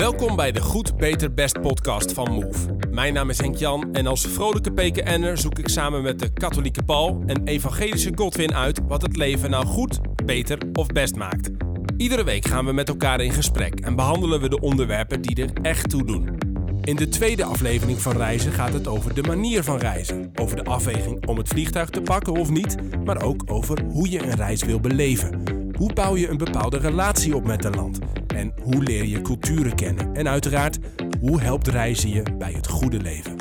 Welkom bij de Goed, Beter, Best podcast van Move. Mijn naam is Henk Jan en als vrolijke PKN'er zoek ik samen met de katholieke Paul en evangelische Godwin uit wat het leven nou goed, beter of best maakt. Iedere week gaan we met elkaar in gesprek en behandelen we de onderwerpen die er echt toe doen. In de tweede aflevering van Reizen gaat het over de manier van reizen. Over de afweging om het vliegtuig te pakken of niet, maar ook over hoe je een reis wil beleven. Hoe bouw je een bepaalde relatie op met een land? En hoe leer je culturen kennen? En uiteraard, hoe helpt reizen je bij het goede leven?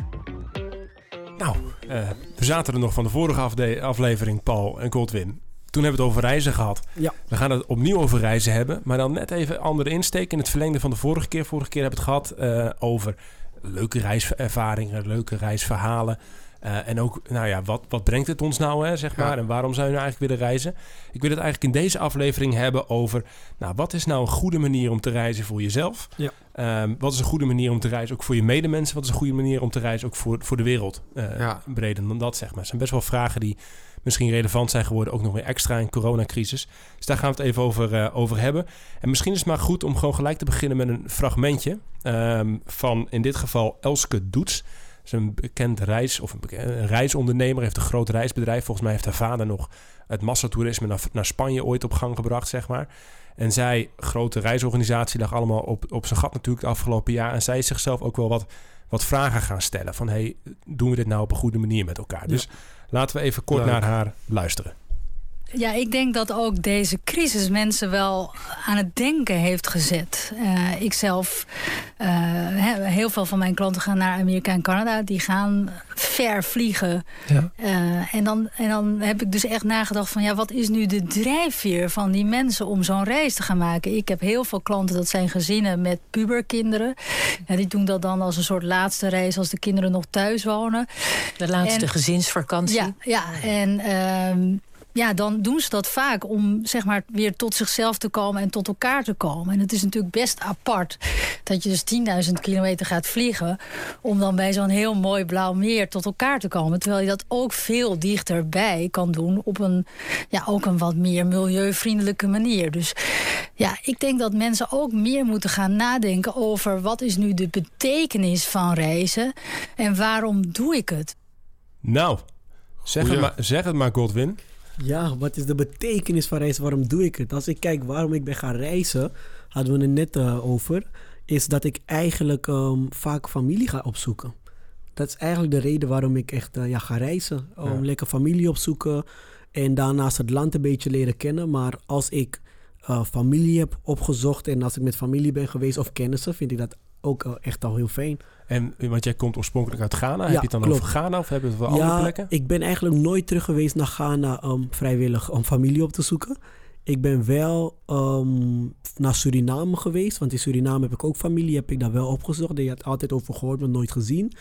Nou, uh, we zaten er nog van de vorige aflevering, Paul en Godwin. Toen hebben we het over reizen gehad. Ja. We gaan het opnieuw over reizen hebben, maar dan net even andere insteek in het verlengde van de vorige keer. Vorige keer hebben we het gehad uh, over leuke reiservaringen, leuke reisverhalen. Uh, en ook, nou ja, wat, wat brengt het ons nou, hè, zeg maar? En waarom zou je nou eigenlijk willen reizen? Ik wil het eigenlijk in deze aflevering hebben over... nou, wat is nou een goede manier om te reizen voor jezelf? Ja. Um, wat is een goede manier om te reizen ook voor je medemensen? Wat is een goede manier om te reizen ook voor, voor de wereld? Uh, ja. Breder dan dat, zeg maar. Het zijn best wel vragen die misschien relevant zijn geworden... ook nog weer extra in coronacrisis. Dus daar gaan we het even over, uh, over hebben. En misschien is het maar goed om gewoon gelijk te beginnen met een fragmentje... Um, van in dit geval Elske Doets is een bekend reis of een, bekend, een reisondernemer, heeft een groot reisbedrijf. Volgens mij heeft haar vader nog het massatoerisme naar, naar Spanje ooit op gang gebracht, zeg maar. En zij, grote reisorganisatie, lag allemaal op, op zijn gat natuurlijk het afgelopen jaar. En zij is zichzelf ook wel wat, wat vragen gaan stellen. Van, hey, doen we dit nou op een goede manier met elkaar? Ja. Dus laten we even kort Leuk. naar haar luisteren. Ja, ik denk dat ook deze crisis mensen wel aan het denken heeft gezet. Uh, ik zelf, uh, heel veel van mijn klanten gaan naar Amerika en Canada. Die gaan ver vliegen. Ja. Uh, en, dan, en dan heb ik dus echt nagedacht van... ja, wat is nu de drijfveer van die mensen om zo'n reis te gaan maken? Ik heb heel veel klanten, dat zijn gezinnen met puberkinderen. Ja, die doen dat dan als een soort laatste reis als de kinderen nog thuis wonen. De laatste en, gezinsvakantie. Ja, ja en... Ja, dan doen ze dat vaak om zeg maar weer tot zichzelf te komen en tot elkaar te komen. En het is natuurlijk best apart dat je dus 10.000 kilometer gaat vliegen om dan bij zo'n heel mooi blauw meer tot elkaar te komen. Terwijl je dat ook veel dichterbij kan doen op een, ja, ook een wat meer milieuvriendelijke manier. Dus ja, ik denk dat mensen ook meer moeten gaan nadenken over wat is nu de betekenis van reizen en waarom doe ik het? Nou, zeg, het maar, zeg het maar, Godwin. Ja, wat is de betekenis van reizen? Waarom doe ik het? Als ik kijk waarom ik ben gaan reizen, hadden we het net uh, over, is dat ik eigenlijk um, vaak familie ga opzoeken. Dat is eigenlijk de reden waarom ik echt uh, ja, ga reizen. Om ja. lekker familie opzoeken en daarnaast het land een beetje leren kennen. Maar als ik uh, familie heb opgezocht en als ik met familie ben geweest of kennissen, vind ik dat ook echt al heel fijn. En want jij komt oorspronkelijk uit Ghana. Ja, heb je het dan klopt. over Ghana of hebben we het wel ja, andere plekken? Ik ben eigenlijk nooit terug geweest naar Ghana um, vrijwillig om familie op te zoeken. Ik ben wel um, naar Suriname geweest. Want in Suriname heb ik ook familie. Heb ik daar wel opgezocht. Die had altijd over gehoord, maar nooit gezien.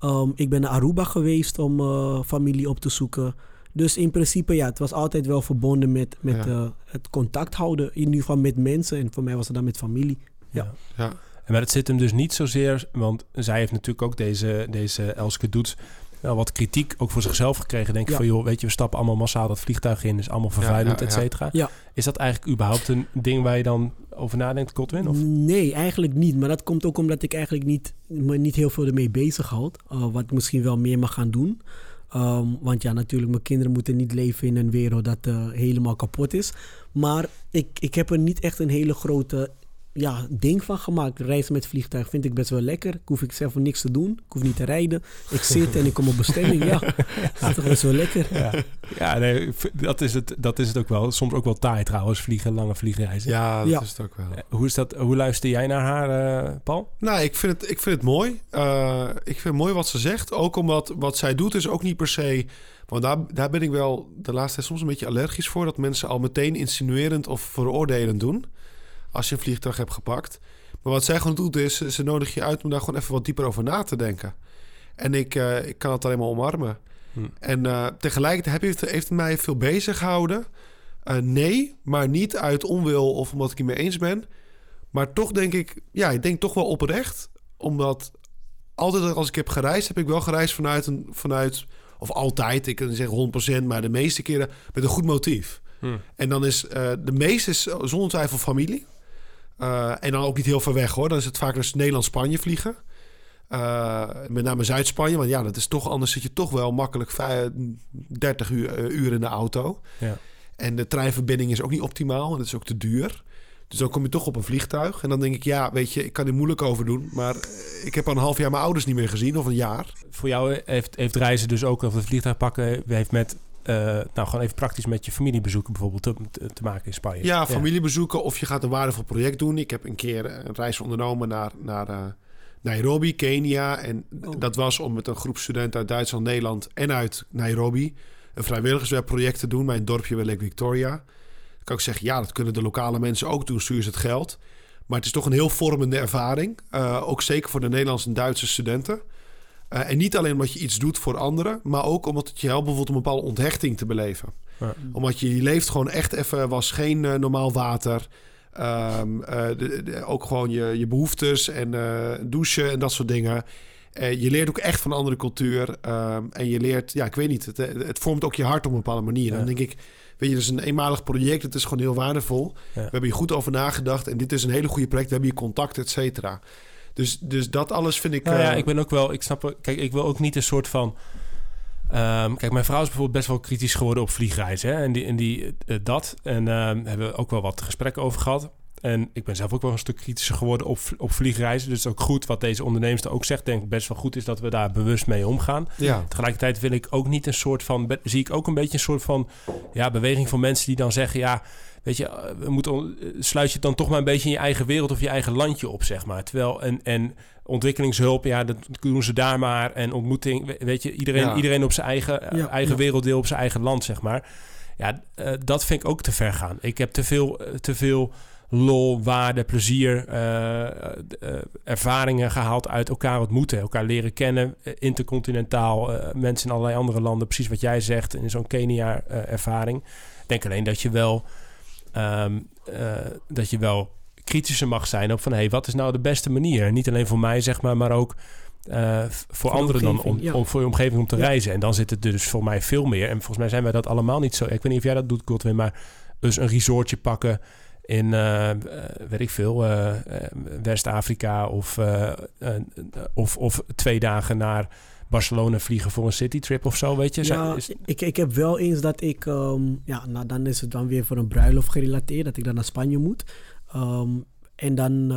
Um, ik ben naar Aruba geweest om uh, familie op te zoeken. Dus in principe, ja, het was altijd wel verbonden met, met ja. uh, het contact houden. In ieder geval met mensen. En voor mij was het dan met familie. Ja. ja. Maar het zit hem dus niet zozeer, want zij heeft natuurlijk ook deze, deze Elske Doets wel wat kritiek ook voor zichzelf gekregen. Denk ik ja. van, joh, weet je, we stappen allemaal massaal dat vliegtuig in, is allemaal vervuilend, ja, ja, et cetera. Is dat eigenlijk überhaupt een ding waar je dan over nadenkt, Godwin? Of? Nee, eigenlijk niet. Maar dat komt ook omdat ik eigenlijk niet, me niet heel veel ermee bezighoud. Uh, wat ik misschien wel meer mag gaan doen. Um, want ja, natuurlijk, mijn kinderen moeten niet leven in een wereld dat uh, helemaal kapot is. Maar ik, ik heb er niet echt een hele grote ja, ding van gemaakt. Reizen met vliegtuig vind ik best wel lekker. Ik hoef ik zelf voor niks te doen. Ik hoef niet te rijden. Ik zit en ik kom op bestemming. Ja, dat is toch best wel lekker. Ja, ja nee, dat, is het, dat is het ook wel. Soms ook wel taai trouwens, vliegen, lange vliegreizen. Ja, dat ja. is het ook wel. Hoe, is dat, hoe luister jij naar haar, uh, Paul? Nou, ik vind het, ik vind het mooi. Uh, ik vind het mooi wat ze zegt. Ook omdat wat zij doet is ook niet per se... Want daar, daar ben ik wel de laatste tijd soms een beetje allergisch voor. Dat mensen al meteen insinuerend of veroordelend doen als je een vliegtuig hebt gepakt. Maar wat zij gewoon doet is, ze nodig je uit om daar gewoon even wat dieper over na te denken. En ik, uh, ik kan het alleen maar omarmen. Hm. En uh, tegelijkertijd heeft heeft het mij veel bezig gehouden. Uh, nee, maar niet uit onwil of omdat ik het mee eens ben. Maar toch denk ik, ja, ik denk toch wel oprecht. Omdat altijd als ik heb gereisd, heb ik wel gereisd vanuit een, vanuit, of altijd, ik kan zeggen 100%, maar de meeste keren met een goed motief. Hm. En dan is de meeste is zonder twijfel familie. En dan ook niet heel ver weg hoor. Dan is het vaak dus Nederland-Spanje vliegen. met name Zuid-Spanje. Want ja, dat is toch anders zit je toch wel makkelijk 30 uur, uur in de auto. Ja. En de treinverbinding is ook niet optimaal. En dat is ook te duur. Dus dan kom je toch op een vliegtuig. En dan denk ik, ja, weet je, ik kan er moeilijk over doen. Maar ik heb al een half jaar mijn ouders niet meer gezien, of een jaar. Voor jou heeft, heeft reizen dus ook, of het vliegtuig pakken, heeft met uh, nou, gewoon even praktisch met je familiebezoeken bijvoorbeeld te, te, maken in Spanje. Ja, familiebezoeken of je gaat een waardevol project doen. Ik heb een keer een reis ondernomen naar, naar uh, Nairobi, Kenia. En oh. dat was om met een groep studenten uit Duitsland, Nederland en uit Nairobi... een vrijwilligerswerkproject te doen bij een dorpje bij Lake Victoria kan ik zeggen, ja, dat kunnen de lokale mensen ook doen, stuur ze het geld. Maar het is toch een heel vormende ervaring. Uh, ook zeker voor de Nederlandse en Duitse studenten. Uh, en niet alleen omdat je iets doet voor anderen, maar ook omdat het je helpt bijvoorbeeld een bepaalde onthechting te beleven. Ja. Omdat je, je leeft gewoon echt even, was geen uh, normaal water. Um, de, de, ook gewoon je, je behoeftes en douchen en dat soort dingen. je leert ook echt van een andere cultuur. Um, en je leert, ja, ik weet niet, het, het vormt ook je hart op een bepaalde manier. Ja. Dan denk ik, Weet je, dat is een eenmalig project. Het is gewoon heel waardevol. We hebben hier goed over nagedacht. En dit is een hele goede project. We hebben hier contact, et cetera. Dus, dus dat alles vind ik... Nou ja, uh, ik ben ook wel... Ik snap... Kijk, ik wil ook niet een soort van... Um, kijk, mijn vrouw is bijvoorbeeld best wel kritisch geworden op vliegreizen. Hè? En, die, en die, uh, dat. En uh, hebben we ook wel wat gesprekken over gehad. En ik ben zelf ook wel een stuk kritischer geworden op, op vliegreizen. Dus ook goed wat deze ondernemer ook zegt. Denk ik best wel goed is dat we daar bewust mee omgaan. Ja. Tegelijkertijd wil ik ook niet een soort van. Zie ik ook een beetje een soort van ja, beweging van mensen die dan zeggen: ja, weet je, eh, we moeten, eh, sluit je het dan toch maar een beetje in je eigen wereld of je eigen landje op, zeg maar. Terwijl en, en ontwikkelingshulp, ja, dat doen ze daar maar. En ontmoeting, weet je, iedereen, iedereen op zijn eigen, eh, eigen werelddeel, op zijn eigen land, zeg maar. Ja, uh, dat vind ik ook te ver gaan. Ik heb te veel, te veel lol, waarde, plezier, uh, ervaringen gehaald uit elkaar ontmoeten, elkaar leren kennen, intercontinentaal, mensen in allerlei andere landen, precies wat jij zegt in zo'n Kenia-ervaring. Ik denk alleen dat je wel, um, dat je wel kritischer mag zijn op van hé, hey, wat is nou de beste manier? Niet alleen voor mij, zeg maar, maar ook uh, voor, anderen dan om, ja. om, voor je omgeving om te ja. reizen. En dan zit het dus voor mij veel meer. En volgens mij zijn wij dat allemaal niet zo. Ik weet niet of jij dat doet, Godwin, maar dus een resortje pakken in, uh, weet ik veel, uh, West-Afrika of, of, of twee dagen naar Barcelona vliegen voor een citytrip of zo, weet je? Ja, is... ik, ik heb wel eens dat ik, um, ja, nou dan is het dan weer voor een bruiloft gerelateerd, dat ik dan naar Spanje moet. Um, en dan,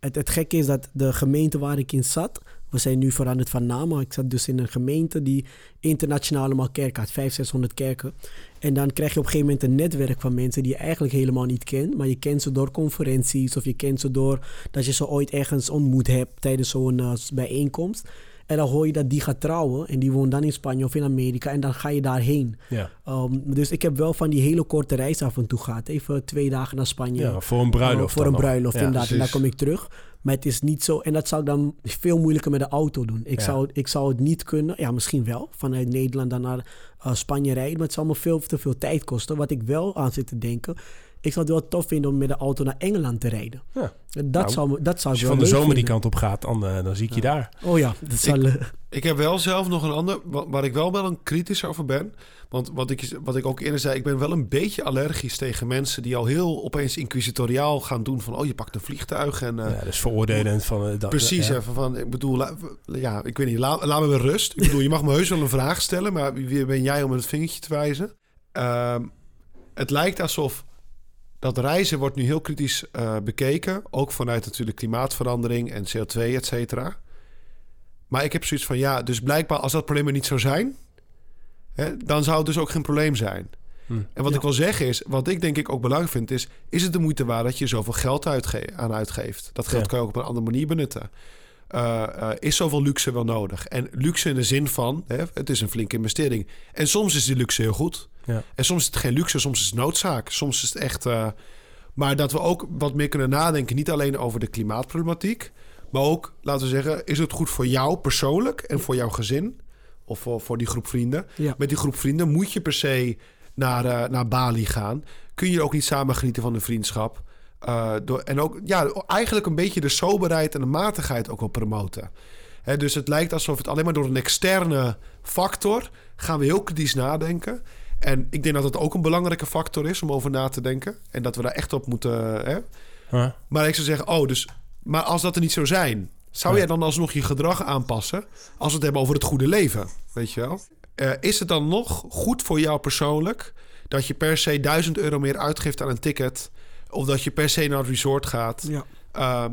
het, het gekke is dat de gemeente waar ik in zat, we zijn nu veranderd van naam, maar ik zat dus in een gemeente die internationaal allemaal kerken had, 500, 600 kerken. En dan krijg je op een gegeven moment een netwerk van mensen die je eigenlijk helemaal niet kent, maar je kent ze door conferenties of je kent ze door dat je ze ooit ergens ontmoet hebt tijdens zo'n uh, bijeenkomst. En dan hoor je dat die gaat trouwen en die woont dan in Spanje of in Amerika en dan ga je daarheen. Ja. Um, dus ik heb wel van die hele korte reis af en toe gehad. Even twee dagen naar Spanje. Ja, voor een bruiloft. Uh, voor een bruiloft, inderdaad. En dan kom ik terug. Maar het is niet zo. En dat zou ik dan veel moeilijker met de auto doen. Ik, zou, ik zou het niet kunnen. Ja, misschien wel. Vanuit Nederland dan naar uh, Spanje rijden. Maar het zou me veel te veel tijd kosten. Wat ik wel aan zit te denken. Ik zou het wel tof vinden om met de auto naar Engeland te rijden. Ja. Dat, nou, zou, dat zou als je van de zomer die kant op gaat, dan, uh, dan zie ik je daar. Oh ja, dat zal... Ik, ik heb wel zelf nog een ander, waar ik wel wel een kritisch over ben. Want wat ik, wat ik ook eerder zei, ik ben wel een beetje allergisch tegen mensen die al heel opeens inquisitoriaal gaan doen van, oh je pakt een vliegtuig en... Uh, ja, dus veroordelend van... Uh, dat, precies, ja. Even van, ik bedoel, la, ja, ik weet niet, laat, laat me weer rust. Ik bedoel, je mag me heus wel een vraag stellen, maar wie ben jij om het vingertje te wijzen? Uh, het lijkt alsof dat reizen wordt nu heel kritisch uh, bekeken, ook vanuit natuurlijk klimaatverandering en CO2, et cetera. Maar ik heb zoiets van, ja, dus blijkbaar als dat probleem er niet zou zijn, hè, dan zou het dus ook geen probleem zijn. Hm. En wat ik wil zeggen is, wat ik denk ik ook belangrijk vind, is: is het de moeite waard dat je zoveel geld uitge aan uitgeeft? Dat geld kan je ook op een andere manier benutten. Uh, uh, is zoveel luxe wel nodig? En luxe in de zin van, hè, het is een flinke investering. En soms is die luxe heel goed. Ja. En soms is het geen luxe, soms is het noodzaak. Soms is het echt. Uh, maar dat we ook wat meer kunnen nadenken, niet alleen over de klimaatproblematiek, maar ook, laten we zeggen, is het goed voor jou persoonlijk en voor jouw gezin? Of voor, voor die groep vrienden. Ja. Met die groep vrienden moet je per se naar, uh, naar Bali gaan. Kun je ook niet samen genieten van een vriendschap. Uh, door, en ook ja, eigenlijk een beetje de soberheid en de matigheid ook wel promoten. He, dus het lijkt alsof het alleen maar door een externe factor gaan we heel kritisch nadenken. En ik denk dat het ook een belangrijke factor is om over na te denken. En dat we daar echt op moeten. Hè? Huh? Maar ik zou zeggen, oh, dus... Maar als dat er niet zou zijn... Zou jij dan alsnog je gedrag aanpassen... als we het hebben over het goede leven? Weet je wel? Eh, is het dan nog goed voor jou persoonlijk... dat je per se 1000 euro meer uitgeeft aan een ticket... of dat je per se naar het resort gaat... Ja. Ehm,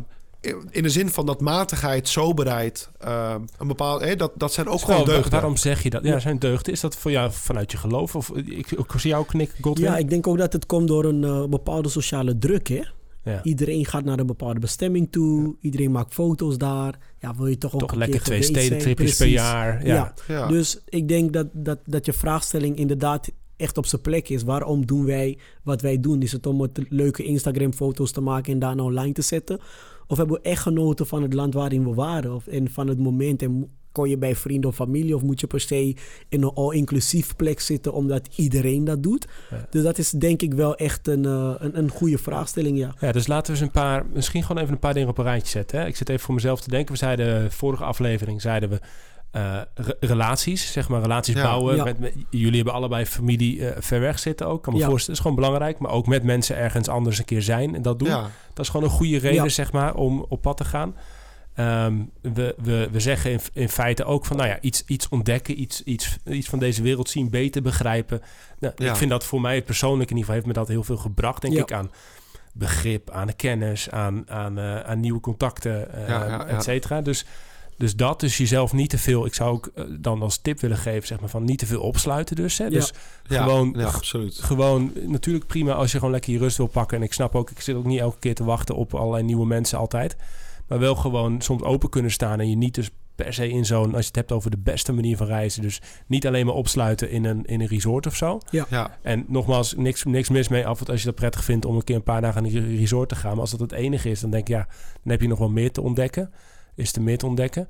in- de zin van dat matigheid, soberheid, ehm, een bepaald, hè, dat, dat zijn ook gewoon deugden. Waarom zeg je dat? Ja, zijn deugden. Is dat voor jou vanuit je geloof? Of ik, ik zie jou knikken, Godwin. ja, ik denk ook dat het komt door een eh, bepaalde sociale druk. Hè? Ja. Iedereen gaat naar een bepaalde bestemming toe. Iedereen maakt foto's daar. Ja, wil je toch ook Toch een lekker keer twee stedentripjes per jaar. Ja. Ja. Ja. Dus ik denk dat, dat, dat je vraagstelling inderdaad echt op zijn plek is. Waarom doen wij wat wij doen? Is het om het leuke Instagram-foto's te maken en daarna online te zetten? Of hebben we echt genoten van het land waarin we waren? Of, en van het moment? En kon je bij vrienden of familie? Of moet je per se in een all-inclusief plek zitten omdat iedereen dat doet? Ja. Dus dat is denk ik wel echt een, eh, een, een goede vraagstelling, ja. Ja, dus laten we eens een paar, misschien gewoon even een paar dingen op een rijtje zetten. Hè? Ik zit even voor mezelf te denken. We zeiden, vorige aflevering zeiden we eh, re- relaties, zeg maar, relaties Ja. bouwen. Ja. Met, met- jullie hebben allebei familie eh, ver weg zitten ook. Kan me Ja. voorstellen, is gewoon belangrijk. Maar ook met mensen ergens anders een keer zijn en dat doen. Ja. Dat is gewoon een goede reden, Ja. zeg maar, om op pad te gaan. Ehm, we, we, we zeggen in, in feite ook van, nou ja, iets, iets ontdekken, iets, iets, iets van deze wereld zien, beter begrijpen. Nou, Ja. Ik vind dat voor mij persoonlijk in ieder geval heeft me dat heel veel gebracht, denk Ja. ik, aan begrip, aan kennis, aan, aan, eh, aan nieuwe contacten, eh Ja, ja, ja. et cetera. Dus, dus dat, dus jezelf niet te veel, ik zou ook eh, dan als tip willen geven, zeg maar, van niet te veel opsluiten dus. Hè? Ja. Dus Ja, Gewoon- ja, absoluut. gewoon natuurlijk prima als je gewoon lekker je rust wil pakken. En ik snap ook, ik zit ook niet elke keer te wachten op allerlei nieuwe mensen altijd. Maar wel gewoon soms open kunnen staan en je niet dus per se in zo'n, als je het hebt over de beste manier van reizen. Dus niet alleen maar opsluiten in een, in een resort of zo. Ja, En nogmaals, niks, niks mis mee af als je dat prettig vindt om een keer een paar dagen naar een resort te gaan. Maar als dat het enige is, dan denk ik ja, dan heb je nog wel meer te ontdekken. Is er meer te ontdekken.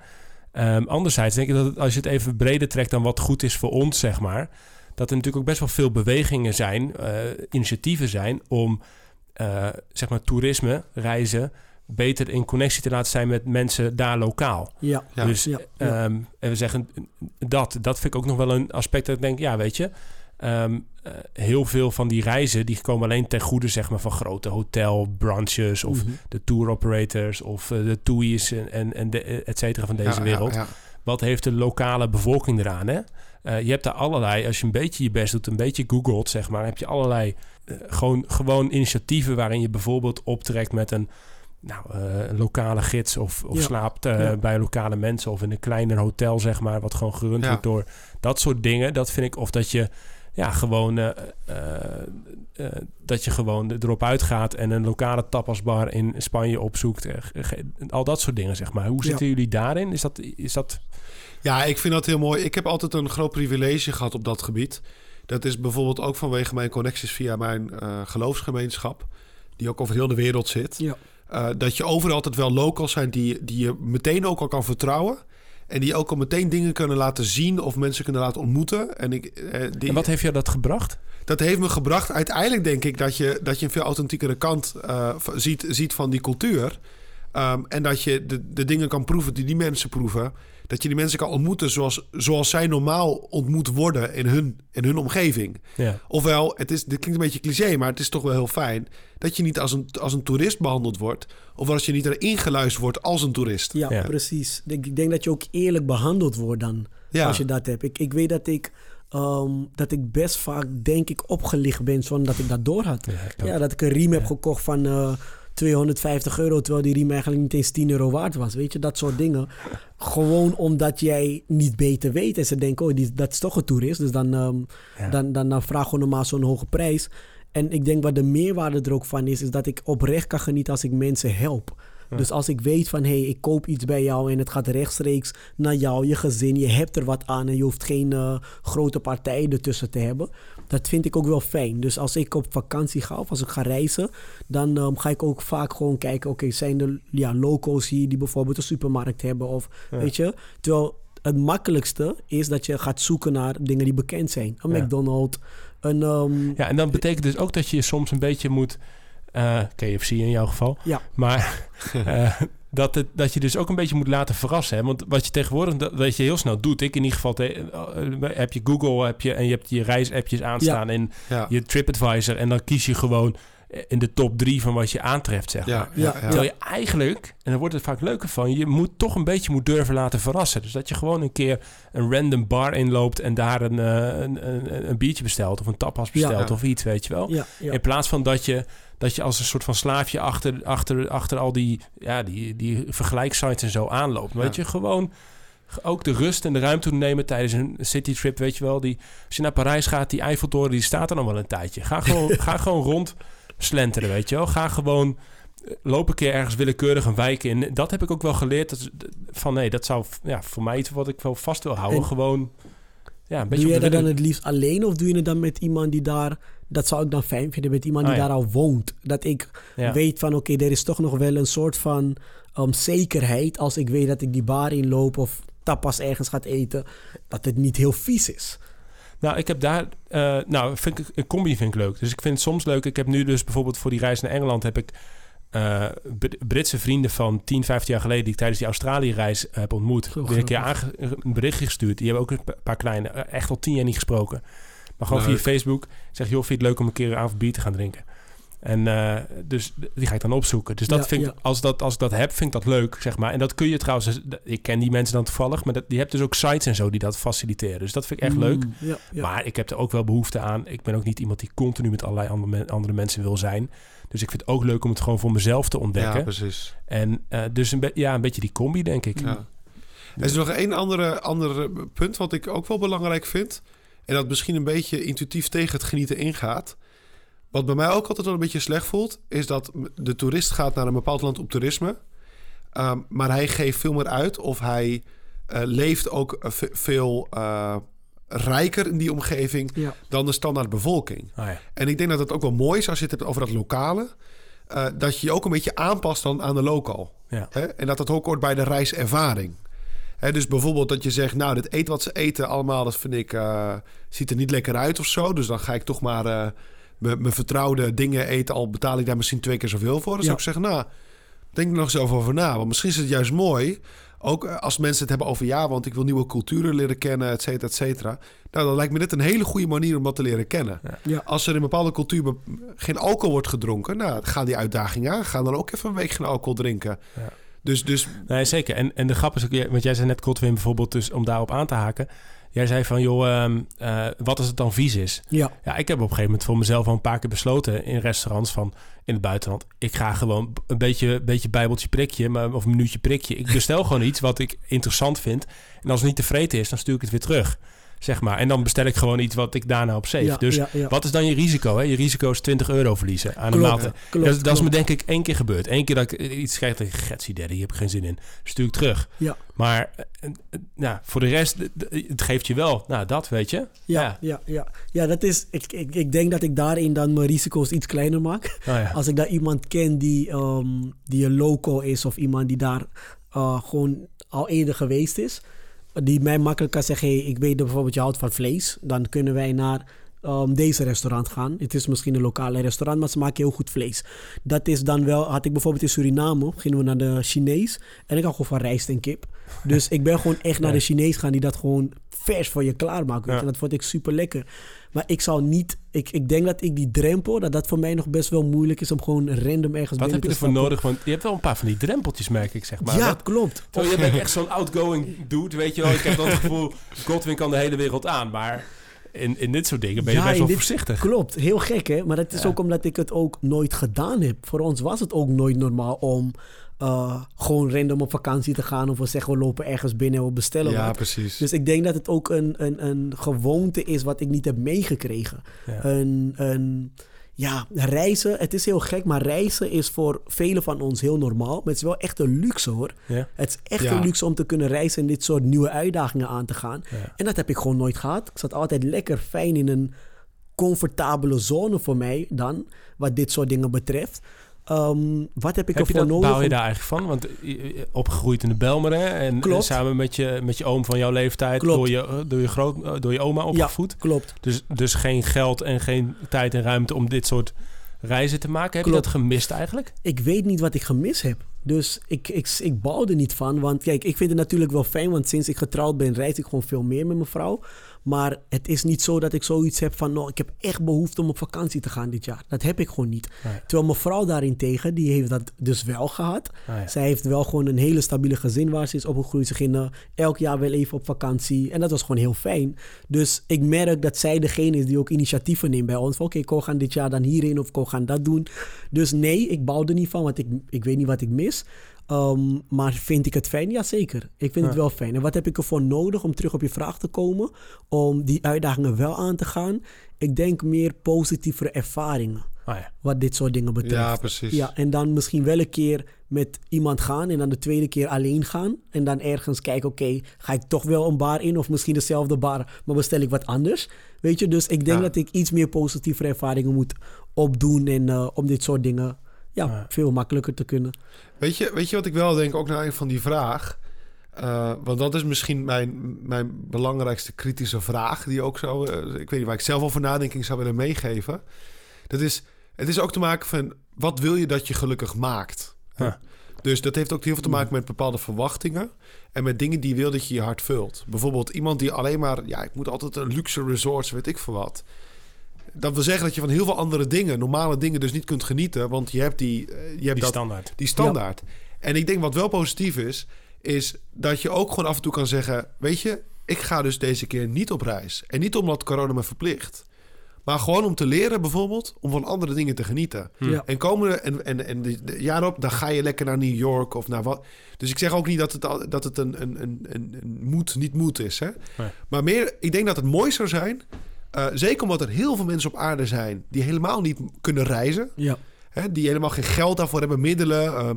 Ehm, anderzijds denk ik dat het, als je het even breder trekt dan wat goed is voor ons, zeg maar. Dat er natuurlijk ook best wel veel bewegingen zijn, eh, initiatieven zijn om eh, zeg maar toerisme, reizen, beter in connectie te laten zijn met mensen daar lokaal. Ja, Ja. Dus ja, ja. Ehm, en we zeggen dat. Dat vind ik ook nog wel een aspect dat ik denk, ja, weet je. ehm, eh, heel veel van die reizen die komen alleen ten goede zeg maar, van grote hotel, branches of Mhm. de tour operators of eh, de TUI's en, en, en de, et cetera van deze Ja, wereld. ja. Wat heeft de lokale bevolking eraan? Hè? Eh, je hebt daar allerlei, als je een beetje je best doet, een beetje googelt, zeg maar, heb je allerlei eh, gewoon, gewoon initiatieven waarin je bijvoorbeeld optrekt met een nou, eh, een lokale gids of, of Ja. slaapt eh, Ja. bij lokale mensen of in een kleiner hotel, zeg maar, wat gewoon gerund Ja. wordt door dat soort dingen. Dat vind ik, of dat je ja, gewoon eh, eh, eh, dat je gewoon erop uitgaat en een lokale tapasbar in Spanje opzoekt. al dat soort dingen, zeg maar. Hoe Ja. zitten jullie daarin? Is dat, is dat Ja, ik vind dat heel mooi. Ik heb altijd een groot privilege gehad op dat gebied. Dat is bijvoorbeeld ook vanwege mijn connecties via mijn eh, geloofsgemeenschap, die ook over heel de wereld zit. Ja. Eh, dat je overal altijd wel locals zijn die, die je meteen ook al kan vertrouwen. En die ook al meteen dingen kunnen laten zien of mensen kunnen laten ontmoeten. En, ik, eh, die, En wat heeft jou dat gebracht? dat heeft me gebracht uiteindelijk, denk ik, dat je, dat je een veel authentiekere kant eh, ziet, ziet van die cultuur. Ehm, en dat je de, de dingen kan proeven die die mensen proeven. Dat je die mensen kan ontmoeten zoals, zoals zij normaal ontmoet worden in hun, in hun omgeving. Ja. Ofwel, het is, dit klinkt een beetje cliché, maar het is toch wel heel fijn... dat je niet als een, als een toerist behandeld wordt... of als je niet erin geluisterd wordt als een toerist. Ja, Ja. precies. Ik, ik denk dat je ook eerlijk behandeld wordt dan. Ja. Als je dat hebt. Ik, ik weet dat ik, ehm, dat ik best vaak, denk ik, opgelicht ben zonder dat ik dat door had. Ja, dat ik een riem heb gekocht van eh 250 euro, terwijl die riem eigenlijk niet eens 10 euro waard was. Weet je, dat soort dingen. Gewoon omdat jij niet beter weet. En ze denken, oh, die, dat is toch een toerist. Dus dan, ehm, Ja. dan, dan, dan vraag gewoon normaal zo'n hoge prijs. En ik denk wat de meerwaarde er ook van is, is dat ik oprecht kan genieten als ik mensen help. Ja. Dus als ik weet van, hé, hey, ik koop iets bij jou en het gaat rechtstreeks naar jou, je gezin, je hebt er wat aan en je hoeft geen eh, grote partijen ertussen te hebben. Dat vind ik ook wel fijn. Dus als ik op vakantie ga of als ik ga reizen, dan ehm, ga ik ook vaak gewoon kijken, oké, zijn er ja, loco's hier die bijvoorbeeld een supermarkt hebben of, Ja. weet je. Terwijl het makkelijkste is dat je gaat zoeken naar dingen die bekend zijn. Een Ja. McDonald's, een... ehm, Ja, en dat betekent dus ook dat je soms een beetje moet... eh, KFC in jouw geval. Ja. Maar eh, dat, het, dat je dus ook een beetje moet laten verrassen. Hè? Want wat je tegenwoordig dat, dat je heel snel doet... Ik in ieder geval te- eh, heb je Google heb je, en je hebt je reisappjes aanstaan... en Ja. je TripAdvisor. En dan kies je gewoon... in de top drie van wat je aantreft, zeg maar. Ja, ja. Terwijl je eigenlijk, en dan wordt het vaak leuker van, je moet toch een beetje moet durven laten verrassen. Dus dat je gewoon een keer een random bar inloopt en daar een, een, een, een biertje bestelt of een tapas bestelt Ja. of iets, weet je wel. Ja, ja. In plaats van dat je, dat je als een soort van slaafje achter, achter, achter al die, ja, die, die vergelijkssites en zo aanloopt. Weet Ja. je, gewoon ook de rust en de ruimte nemen tijdens een citytrip, weet je wel. Die, als je naar Parijs gaat, die Eiffeltoren, die staat er nog wel een tijdje. Ga gewoon, ga gewoon rond slenteren, weet je wel. Ga gewoon eh, loop een keer ergens willekeurig een wijk in. Dat heb ik ook wel geleerd. Dat, van nee, dat zou ja, voor mij iets wat ik wel vast wil houden. En- gewoon ja, een beetje Doe de dat dan het liefst alleen of doe je het dan met iemand die daar... Dat zou ik dan fijn vinden met iemand die ja. daar al woont. Dat ik ja. weet van oké, er is toch nog wel een soort van um, zekerheid als ik weet dat ik die bar inloop of tapas ergens gaat eten, dat het niet heel vies is. Nou, ik heb daar... eh, nou, vind ik, een combi vind ik leuk. Dus ik vind het soms leuk. Ik heb nu dus bijvoorbeeld voor die reis naar Engeland... heb ik eh, Br- Britse vrienden van 10, 15 jaar geleden... die ik tijdens die Australië-reis heb ontmoet. Die een keer een berichtje gestuurd. Die hebben ook een pa- paar kleine... eh, echt al tien jaar niet gesproken. Maar gewoon Leuk. via Facebook. Zeg, joh, vind je het leuk om een keer een avond bier te gaan drinken? En eh, dus die ga ik dan opzoeken. Dus dat Ja, vind ik, ja. als, dat, als ik dat heb, vind ik dat leuk, zeg maar. En dat kun je trouwens... Ik ken die mensen dan toevallig... maar dat, die hebt dus ook sites en zo die dat faciliteren. Dus dat vind ik echt leuk. Mm, Ja, ja. Maar ik heb er ook wel behoefte aan. Ik ben ook niet iemand die continu met allerlei andere, andere mensen wil zijn. Dus ik vind het ook leuk om het gewoon voor mezelf te ontdekken. Ja, precies. en eh, dus een, be- ja, een beetje die combi, denk ik. Ja. Er is nog één andere, andere punt wat ik ook wel belangrijk vind. En dat misschien een beetje intuïtief tegen het genieten ingaat. Wat bij mij ook altijd wel een beetje slecht voelt, is dat de toerist gaat naar een bepaald land op toerisme. Ehm, maar hij geeft veel meer uit of hij eh, leeft ook eh, ve- veel eh, rijker in die omgeving Ja. dan de standaard bevolking. Ah, ja. En ik denk dat het ook wel mooi is als je het hebt over dat lokale. eh, dat je je ook een beetje aanpast dan aan de local. Ja. Hè? En dat dat ook hoort bij de reiservaring. Hè, dus bijvoorbeeld dat je zegt, nou, dit eten wat ze eten allemaal, dat vind ik, eh, ziet er niet lekker uit of zo. Dus dan ga ik toch maar eh, mijn mijn vertrouwde dingen eten, al betaal ik daar misschien twee keer zoveel voor. Dan zou Ja. ik zeggen, nou, denk er nog eens over over na. Want misschien is het juist mooi, ook eh, als mensen het hebben over, ja, want ik wil nieuwe culturen leren kennen, et cetera, et cetera. Nou, dan lijkt me dit een hele goede manier om dat te leren kennen. Ja. Als er in een bepaalde cultuur geen alcohol wordt gedronken, nou, ga die uitdaging aan. Ga dan ook even een week geen alcohol drinken. Ja. Dus, dus Nee, zeker. En, en de grap is ook, want jij zei net Godwin bijvoorbeeld, dus om daarop aan te haken. Jij zei van, joh, ehm, eh, wat als het dan vies is? Ja. Ja, ik heb op een gegeven moment voor mezelf al een paar keer besloten in restaurants van in het buitenland. Ik ga gewoon een beetje, beetje bijbeltje prikje, maar, of een minuutje prikje. Ik bestel gewoon iets wat ik interessant vind. En als het niet tevreden is, dan stuur ik het weer terug. Zeg maar. En dan bestel ik gewoon iets wat ik daarna op save. Ja, dus ja, ja. wat is dan je risico? Hè? Je risico is 20 euro verliezen aan een Klopt, maaltijd. klopt, dat, is- dat is me denk ik één keer gebeurd. Eén keer dat ik iets krijg dat ik getsie daddy, hier heb ik geen zin in. Stuur ik terug. Ja. Maar eh, eh, nou, voor de rest, eh, eh, het geeft je wel. Nou, dat weet je. Ja, ja, ja. ja dat is, ik, ik, ik denk dat ik daarin dan mijn risico's iets kleiner maak. Oh. Als ik daar iemand ken die, ehm, die een loco is of iemand die daar eh, gewoon al eerder geweest is, die mij makkelijk kan zeggen: hey, ik weet dat bijvoorbeeld je houdt van vlees, dan kunnen wij naar ehm, deze restaurant gaan. Het is misschien een lokale restaurant, maar ze maken heel goed vlees. Dat is dan wel, had ik bijvoorbeeld in Suriname, gingen we naar de Chinees en ik had gewoon van rijst en kip. Dus ik ben gewoon echt naar de Chinees gaan die dat gewoon vers voor je klaarmaken. Ja. En dat vond ik super lekker. Maar ik zou niet, ik, ik denk dat ik die drempel, dat dat voor mij nog best wel moeilijk is om gewoon random ergens Wat heb je ervoor nodig? Want je hebt wel een paar van die drempeltjes, merk ik, zeg maar. ja, Wat- klopt. Zo, je bent echt zo'n outgoing dude, weet je wel. Ik heb dan het gevoel, Godwin kan de hele wereld aan. Maar in, in dit soort dingen ben je Ja, best wel dit- voorzichtig. Klopt, heel gek hè. Maar dat is Ja. ook omdat ik het ook nooit gedaan heb. Voor ons was het ook nooit normaal om eh, gewoon random op vakantie te gaan. Of we zeggen we lopen ergens binnen en we bestellen ja, wat. precies. Dus ik denk dat het ook een, een, een gewoonte is wat ik niet heb meegekregen. Ja. Een, een, ja, reizen, het is heel gek, maar reizen is voor velen van ons heel normaal. Maar het is wel echt een luxe hoor. Ja. Het is echt Ja. een luxe om te kunnen reizen en dit soort nieuwe uitdagingen aan te gaan. Ja. En dat heb ik gewoon nooit gehad. Ik zat altijd lekker fijn in een comfortabele zone voor mij dan, wat dit soort dingen betreft. Ehm, wat heb ik Heb ervoor nodig? bouw je daar eigenlijk van? Want opgegroeid in de Belmer, hè? En, Klopt. samen met je, met je oom van jouw leeftijd, Klopt. door je, door, je groot, eh, door je oma opgevoed. Klopt. Dus, dus geen geld en geen tijd en ruimte om dit soort reizen te maken. Heb Klopt. je dat gemist eigenlijk? Ik weet niet wat ik gemist heb. Dus ik, ik, ik bouw er niet van. Want kijk, ik vind het natuurlijk wel fijn. Want sinds ik getrouwd ben, reis ik gewoon veel meer met mijn vrouw. Maar het is niet zo dat ik zoiets heb van... Nou, ik heb echt behoefte om op vakantie te gaan dit jaar. Dat heb ik gewoon niet. Terwijl mijn vrouw daarentegen, die heeft dat dus wel gehad. Ah, ja. Zij heeft wel gewoon een hele stabiele gezin waar ze is opgegroeid. Ze gingen elk jaar wel even op vakantie. En dat was gewoon heel fijn. Dus ik merk dat zij degene is die ook initiatieven neemt bij ons. Oké, okay, gaan dit jaar dan hierin of ik gaan dat doen. Dus nee, ik bouw er niet van, want ik, ik weet niet wat ik mis. Um, maar vind ik het fijn? Jazeker. Ik vind ja. het wel fijn. En wat heb ik ervoor nodig om terug op je vraag te komen? Om die uitdagingen wel aan te gaan? Ik denk meer positievere ervaringen. Oh ja. Wat dit soort dingen betreft. Ja, precies. Ja, en dan misschien wel een keer met iemand gaan. En dan de tweede keer alleen gaan. En dan ergens kijken, oké, okay, ga ik toch wel een bar in? Of misschien dezelfde bar, maar bestel ik wat anders? Weet je, dus ik denk ja. dat ik iets meer positievere ervaringen moet opdoen. En uh, om dit soort dingen ja, ja, veel makkelijker te kunnen. Weet je, weet je wat ik wel denk, ook naar een van die vraag? Uh, want dat is misschien mijn, mijn belangrijkste kritische vraag, die ook zo, uh, ik weet niet waar ik zelf over nadenking zou willen meegeven. Dat is, het is ook te maken van, wat wil je dat je gelukkig maakt? Ja. Dus dat heeft ook heel veel te maken met bepaalde verwachtingen en met dingen die je wil dat je je hart vult. Bijvoorbeeld iemand die alleen maar, ja, ik moet altijd een luxe resort, weet ik veel wat. Dat wil zeggen dat je van heel veel andere dingen, normale dingen, dus niet kunt genieten. Want je hebt die, je hebt die dat, standaard. Die standaard. Ja. En ik denk wat wel positief is, is dat je ook gewoon af en toe kan zeggen: Weet je, ik ga dus deze keer niet op reis. En niet omdat corona me verplicht. Maar gewoon om te leren bijvoorbeeld om van andere dingen te genieten. Ja. En komende en, en, en de, de jaar op, dan ga je lekker naar New York of naar wat. Dus ik zeg ook niet dat het, al- dat het een, een, een, een, een moet, niet moet is. Hè? Nee. Maar meer, ik denk dat het mooi zou zijn. Eh, zeker omdat er heel veel mensen op aarde zijn die helemaal niet kunnen reizen. Ja, Hè, die helemaal geen geld daarvoor hebben, middelen. Ehm,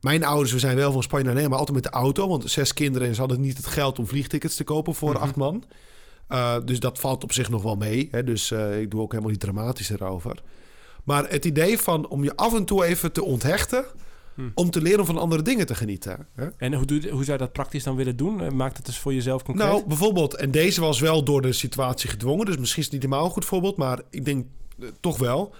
mijn ouders, we zijn wel van Spanje naar Nederland, maar altijd met de auto. Want zes kinderen en ze hadden niet het geld om vliegtickets te kopen voor acht man. Eh, dus dat valt op zich nog wel mee. Hè? Dus eh, ik doe ook helemaal niet dramatisch erover. Maar het idee van om je af en toe even te onthechten... om te leren om van andere dingen te genieten. Hè? En hoe, doe, hoe zou je dat praktisch dan willen doen? Eh, Maak het eens voor jezelf concreet. Nou, bijvoorbeeld, en deze was wel door de situatie gedwongen, dus misschien is het niet helemaal een goed voorbeeld, maar ik denk eh, toch wel.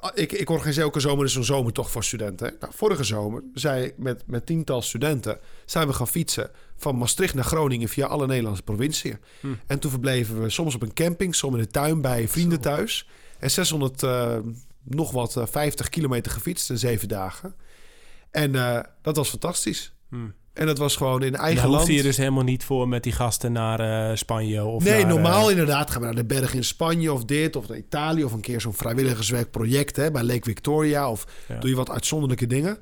Ah, Ik, ik organiseer elke zomer dus een zomertocht voor studenten. hè. Nou, vorige zomer zijn met, met tiental studenten zijn we gaan fietsen van Maastricht naar Groningen via alle Nederlandse provinciën. En toen verbleven we soms op een camping, soms in de tuin bij vrienden thuis. En 600, eh, nog wat, eh, 50 kilometer gefietst in zeven dagen. En eh, dat was fantastisch. Hmm. En dat was gewoon in Daar eigen hoefde land. je dus helemaal niet voor met die gasten naar eh, Spanje of nee, naar, eh, normaal inderdaad gaan we naar de bergen in Spanje of dit of naar Italië of een keer zo'n vrijwilligerswerkproject hè, bij Lake Victoria of Ja. doe je wat uitzonderlijke dingen.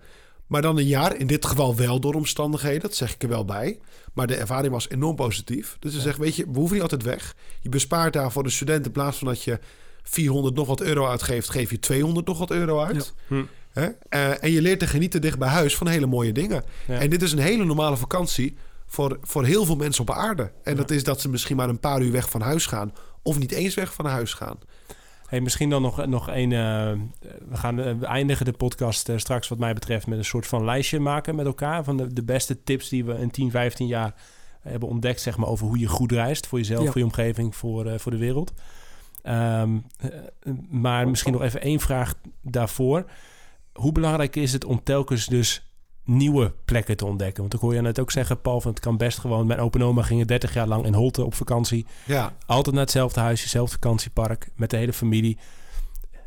Maar dan een jaar, in dit geval wel door omstandigheden, dat zeg ik er wel bij. Maar de ervaring was enorm positief. Dus ze zeggen, weet je, we hoeven niet altijd weg. Je bespaart daar voor de student in plaats van dat je 400 nog wat euro uitgeeft, geef je 200 nog wat euro uit. Hm. Hè? Eh, en je leert te genieten dicht bij huis van hele mooie dingen. Ja. En dit is een hele normale vakantie voor, voor heel veel mensen op aarde. En dat is dat ze misschien maar een paar uur weg van huis gaan. Of niet eens weg van huis gaan. Hey, misschien dan nog, nog één. eh, we gaan eh, we eindigen de podcast straks, wat mij betreft, met een soort van lijstje maken met elkaar. Van de, de beste tips die we in 10, 15 jaar hebben ontdekt, zeg maar, over hoe je goed reist. Voor jezelf, Ja. voor je omgeving, voor, voor de wereld. Ehm, eh, maar misschien nog even één vraag daarvoor. Hoe belangrijk is het om telkens dus nieuwe plekken te ontdekken? Want ik hoor je net ook zeggen, Paul, van het kan best gewoon. Mijn opa en oma gingen 30 jaar lang in Holte op vakantie. Ja, Altijd naar hetzelfde huisje, hetzelfde vakantiepark, met de hele familie.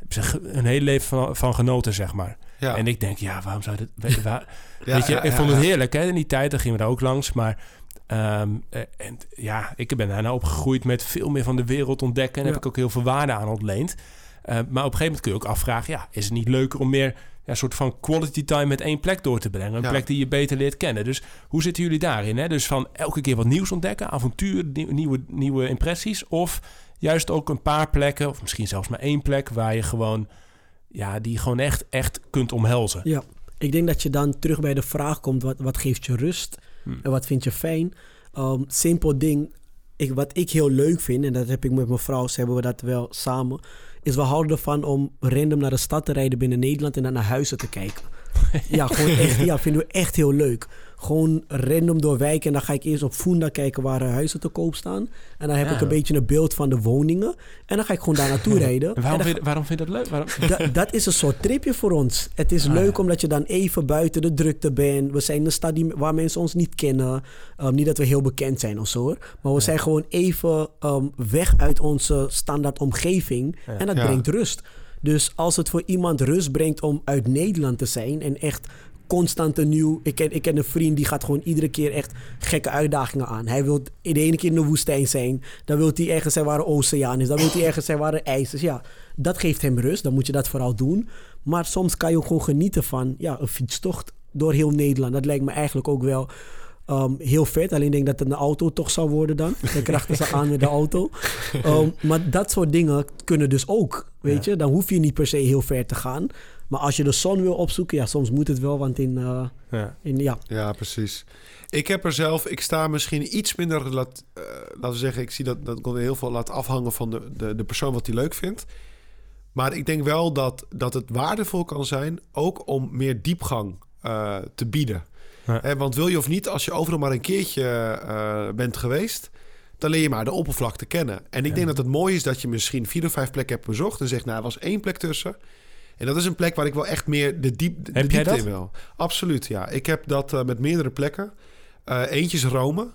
Ze een hele leven van, van genoten, zeg maar. ja. En ik denk, ja, waarom zou je dat... Weet, je, waar, Ja, weet je, ja, ik vond het heerlijk, hè? In die tijd, daar gingen we daar ook langs. Maar ehm, eh, en, ja, ik ben daarna opgegroeid met veel meer van de wereld ontdekken. En heb ik ook heel veel waarde aan ontleend. Eh, maar op een gegeven moment kun je ook afvragen... Ja, is het niet leuker om meer ja, een soort van quality time met één plek door te brengen? Een Ja. plek die je beter leert kennen. Dus hoe zitten jullie daarin? Hè? Dus van elke keer wat nieuws ontdekken, avontuur, nieuw- nieuwe, nieuwe impressies. Of juist ook een paar plekken, of misschien zelfs maar één plek... waar je gewoon, ja, die gewoon echt, echt kunt omhelzen. ja. Ik denk dat je dan terug bij de vraag komt: wat, wat geeft je rust Hm. en wat vind je fijn? Um, simpel ding. Ik, wat ik heel leuk vind, en dat heb ik met mijn vrouw, ze hebben we dat wel samen, is we houden ervan om random naar de stad te rijden binnen Nederland en dan naar huizen te kijken. ja, gewoon echt, ja, vinden we echt heel leuk. Gewoon random door wijken. En dan ga ik eerst op Funda kijken waar eh, huizen te koop staan. En dan heb Ja. ik een beetje een beeld van de woningen. En dan ga ik gewoon daar naartoe rijden. En waarom, dan vind, je- waarom vind je dat leuk? Waarom? Da- dat is een soort tripje voor ons. Het is Ah, leuk ja. omdat je dan even buiten de drukte bent. We zijn een stad die, waar mensen ons niet kennen. Um, niet dat we heel bekend zijn of zo. hoor. Maar we zijn gewoon even um, weg uit onze standaard omgeving. Ja. En dat Ja. brengt rust. Dus als het voor iemand rust brengt om uit Nederland te zijn en echt constant een nieuw. Ik ken, ik ken een vriend die gaat gewoon iedere keer echt gekke uitdagingen aan. Hij wil de ene keer in de woestijn zijn. Dan wil hij ergens zijn waar een oceaan is. Dan wil hij ergens zijn waar er ijs is. Ja, dat geeft hem rust. Dan moet je dat vooral doen. Maar soms kan je ook gewoon genieten van ja, een fietstocht door heel Nederland. Dat lijkt me eigenlijk ook wel um, heel vet. Alleen denk dat het een auto toch zou worden dan. Dan krachten ze aan met de auto. Um, maar dat soort dingen kunnen dus ook. Weet je, dan hoef je niet per se heel ver te gaan. Maar als je de zon wil opzoeken, ja, soms moet het wel. Want in, uh, Ja. in ja, Ja, precies. Ik heb er zelf, ik sta misschien iets minder, laat, eh, laten we zeggen, ik zie dat, dat ik heel veel laat afhangen van de, de, de persoon wat hij leuk vindt. Maar ik denk wel dat, dat het waardevol kan zijn, ook om meer diepgang eh, te bieden. Ja. Want wil je of niet, als je overal maar een keertje eh, bent geweest, dan leer je maar de oppervlakte kennen. En ik denk dat het mooi is dat je misschien vier of vijf plekken hebt bezocht en zegt, nou, er was één plek tussen. En dat is een plek waar ik wel echt meer de, diep, de Heb jij diepte dat? in wil. Absoluut, ja. Ik heb dat eh, met meerdere plekken. Eh, eentje is Rome.